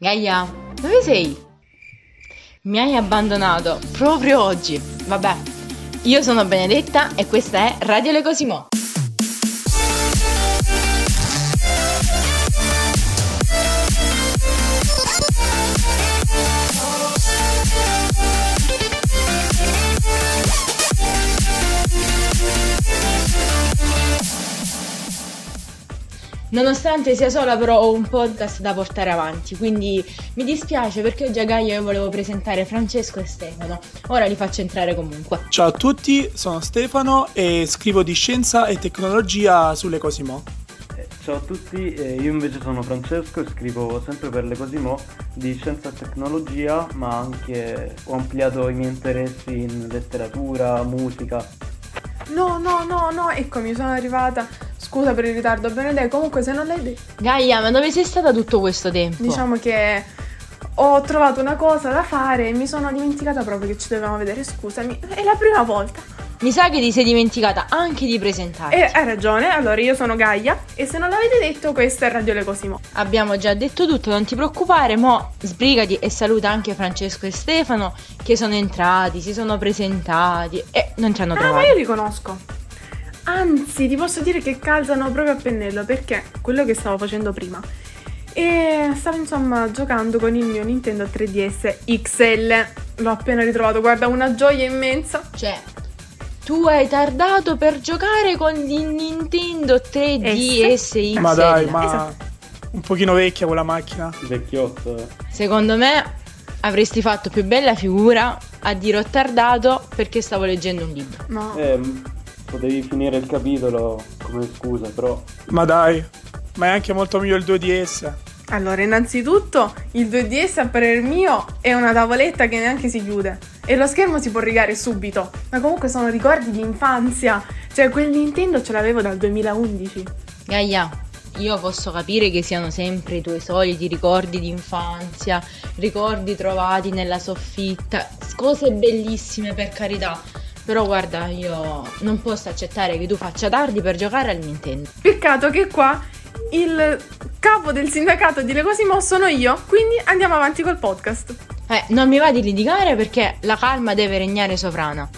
Gaia, dove sei? Mi hai abbandonato proprio oggi. Vabbè, io sono Benedetta e questa è Radio Le Cosimo. Nonostante sia sola però ho un podcast da portare avanti, quindi mi dispiace perché oggi a Gaia io volevo presentare Francesco e Stefano, ora li faccio entrare comunque. Ciao a tutti, sono Stefano e scrivo di scienza e tecnologia sulle Cosimo. Eh, ciao a tutti, eh, io invece sono Francesco e scrivo sempre per le Cosimo di scienza e tecnologia, ma anche ho ampliato i miei interessi in letteratura, musica. No, no, no, no, eccomi, sono arrivata Scusa per il ritardo, Benedetta. Comunque, se non l'hai detto. Gaia, ma dove sei stata tutto questo tempo? Diciamo che ho trovato una cosa da fare e mi sono dimenticata proprio che ci dovevamo vedere. Scusami, è la prima volta. Mi sa che ti sei dimenticata anche di presentarti. Eh, hai ragione, allora io sono Gaia e se non l'avete detto questa è Radio Le Cosimo. Abbiamo già detto tutto, non ti preoccupare, mo sbrigati e saluta anche Francesco e Stefano che sono entrati, si sono presentati e non ci hanno trovato. Ah, ma io li conosco. Anzi, ti posso dire che calzano proprio a pennello perché quello che stavo facendo prima. E stavo insomma giocando con il mio Nintendo 3DS XL. L'ho appena ritrovato, guarda, una gioia immensa. Cioè, tu hai tardato per giocare con il Nintendo 3DS XL. Ma dai, ma esatto. un pochino vecchia quella macchina. Vecchiotto. Eh. Secondo me avresti fatto più bella figura a dire ho tardato perché stavo leggendo un libro. No. Eh, Potevi finire il capitolo come scusa, però. Ma dai, ma è anche molto meglio il 2DS. Allora, innanzitutto, il 2DS a parer mio è una tavoletta che neanche si chiude. E lo schermo si può rigare subito. Ma comunque sono ricordi di infanzia. Cioè, quel Nintendo ce l'avevo dal 2011. Gaia, io posso capire che siano sempre i tuoi soliti ricordi di infanzia, ricordi trovati nella soffitta, cose bellissime per carità. Però guarda, io non posso accettare che tu faccia tardi per giocare al Nintendo. Peccato che qua il capo del sindacato di Legosimo sono io, quindi andiamo avanti col podcast. Eh, non mi va di litigare perché la calma deve regnare sovrana.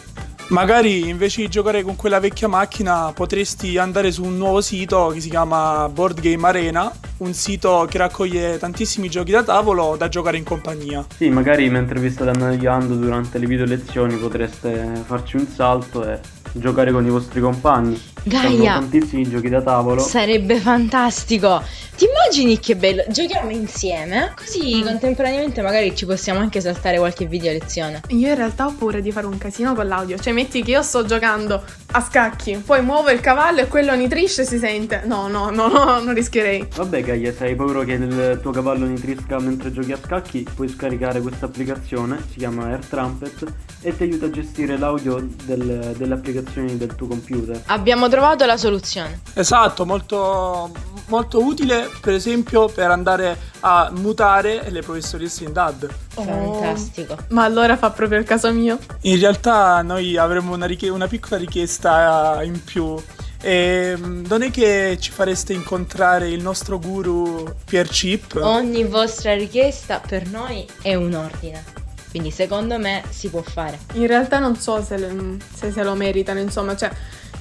Magari invece di giocare con quella vecchia macchina potresti andare su un nuovo sito che si chiama Board Game Arena, un sito che raccoglie tantissimi giochi da tavolo da giocare in compagnia. Sì, magari mentre vi state navigando durante le video lezioni potreste farci un salto e giocare con i vostri compagni. Gaia! tantissimi giochi da tavolo. Sarebbe fantastico! Ti immagini che bello? Giochiamo insieme, così mm. contemporaneamente magari ci possiamo anche saltare qualche video lezione. Io in realtà ho paura di fare un casino con l'audio. Cioè, metti che io sto giocando a scacchi, poi muovo il cavallo e quello nitrisce e si sente. No, no, no, no, non rischierei. Vabbè, Gaia, se hai paura che il tuo cavallo nitrisca mentre giochi a scacchi, puoi scaricare questa applicazione, si chiama Air Trumpet, e ti aiuta a gestire l'audio del, delle applicazioni del tuo computer. Abbiamo trovato la soluzione. Esatto, molto, molto utile per esempio per andare a mutare le professoresse in DAD. Oh, Fantastico. Ma allora fa proprio il caso mio? In realtà noi avremmo una, richie- una piccola richiesta in più. E mm, non è che ci fareste incontrare il nostro guru Pier Chip? Ogni vostra richiesta per noi è un ordine. Quindi secondo me si può fare. In realtà non so se, le, se se lo meritano, insomma, cioè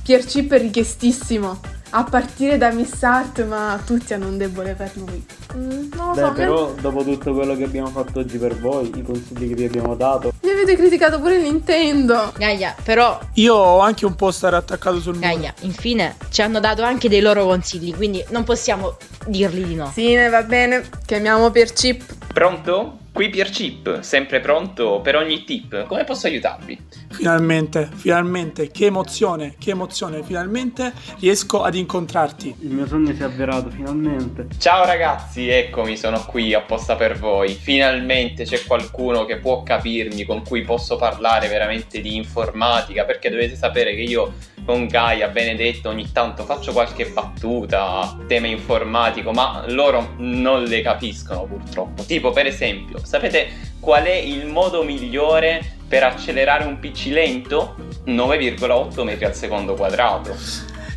Pier Chip è richiestissimo. A partire da Miss Art, ma tutti hanno un debole per lui. Mm, non lo Beh, so. però mi... dopo tutto quello che abbiamo fatto oggi per voi, i consigli che vi abbiamo dato. Mi avete criticato pure Nintendo. Gaia, però. Io ho anche un po' stare attaccato sul muro. Gaia, infine ci hanno dato anche dei loro consigli, quindi non possiamo dirgli di no. Sì, va bene. Chiamiamo per chip. Pronto? Qui Pierchip, sempre pronto per ogni tip. Come posso aiutarvi? Finalmente, finalmente, che emozione, che emozione, finalmente riesco ad incontrarti. Il mio sogno si è avverato, finalmente. Ciao ragazzi, eccomi, sono qui apposta per voi. Finalmente c'è qualcuno che può capirmi, con cui posso parlare veramente di informatica, perché dovete sapere che io con Gaia, Benedetto, ogni tanto faccio qualche battuta, tema informatico, ma loro non le capiscono purtroppo. Tipo, per esempio, sapete qual è il modo migliore per accelerare un PC lento? 9,8 metri al secondo quadrato.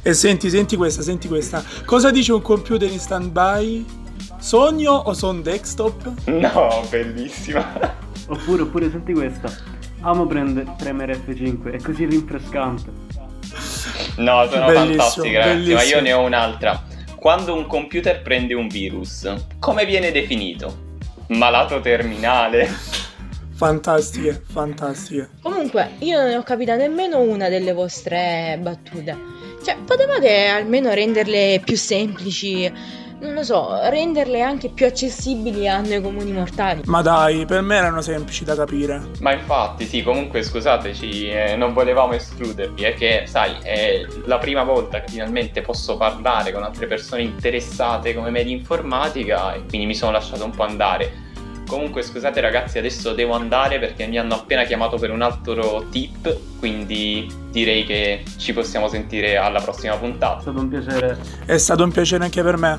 E senti, senti questa, senti questa. Cosa dice un computer in stand-by? Sogno o son desktop? No, bellissima. Oppure, oppure senti questa. Amo prende, premere F5, è così rinfrescante. No, sono Bellissimo, fantastiche, ragazzi, ma io ne ho un'altra. Quando un computer prende un virus, come viene definito? Malato terminale. Fantastiche, fantastiche. Comunque, io non ne ho capita nemmeno una delle vostre battute. Cioè, potevate almeno renderle più semplici, non lo so, renderle anche più accessibili a noi comuni mortali. Ma dai, per me erano semplici da capire. Ma infatti, sì, comunque scusateci, eh, non volevamo escludervi, è che, sai, è la prima volta che finalmente posso parlare con altre persone interessate come me di informatica e quindi mi sono lasciato un po' andare. Comunque, scusate ragazzi, adesso devo andare perché mi hanno appena chiamato per un altro tip, quindi direi che ci possiamo sentire alla prossima È puntata. stato un piacere. È stato un piacere anche per me.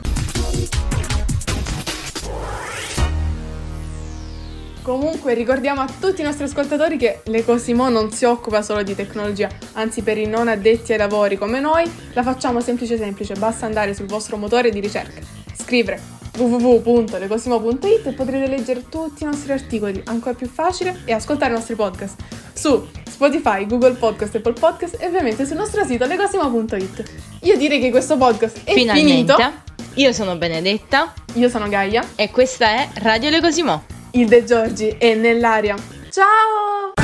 Comunque ricordiamo a tutti i nostri ascoltatori che l'Ecosimo non si occupa solo di tecnologia, anzi per i non addetti ai lavori come noi la facciamo semplice semplice, basta andare sul vostro motore di ricerca, scrivere www.lecosimo.it e potrete leggere tutti i nostri articoli ancora più facile e ascoltare i nostri podcast su Spotify, Google Podcast, Apple Podcast e ovviamente sul nostro sito lecosimo.it. Io direi che questo podcast è Finalmente. finito. Io sono Benedetta Io sono Gaia, e questa è Radio Le Cosimo. il De Giorgi è nell'aria. Ciao!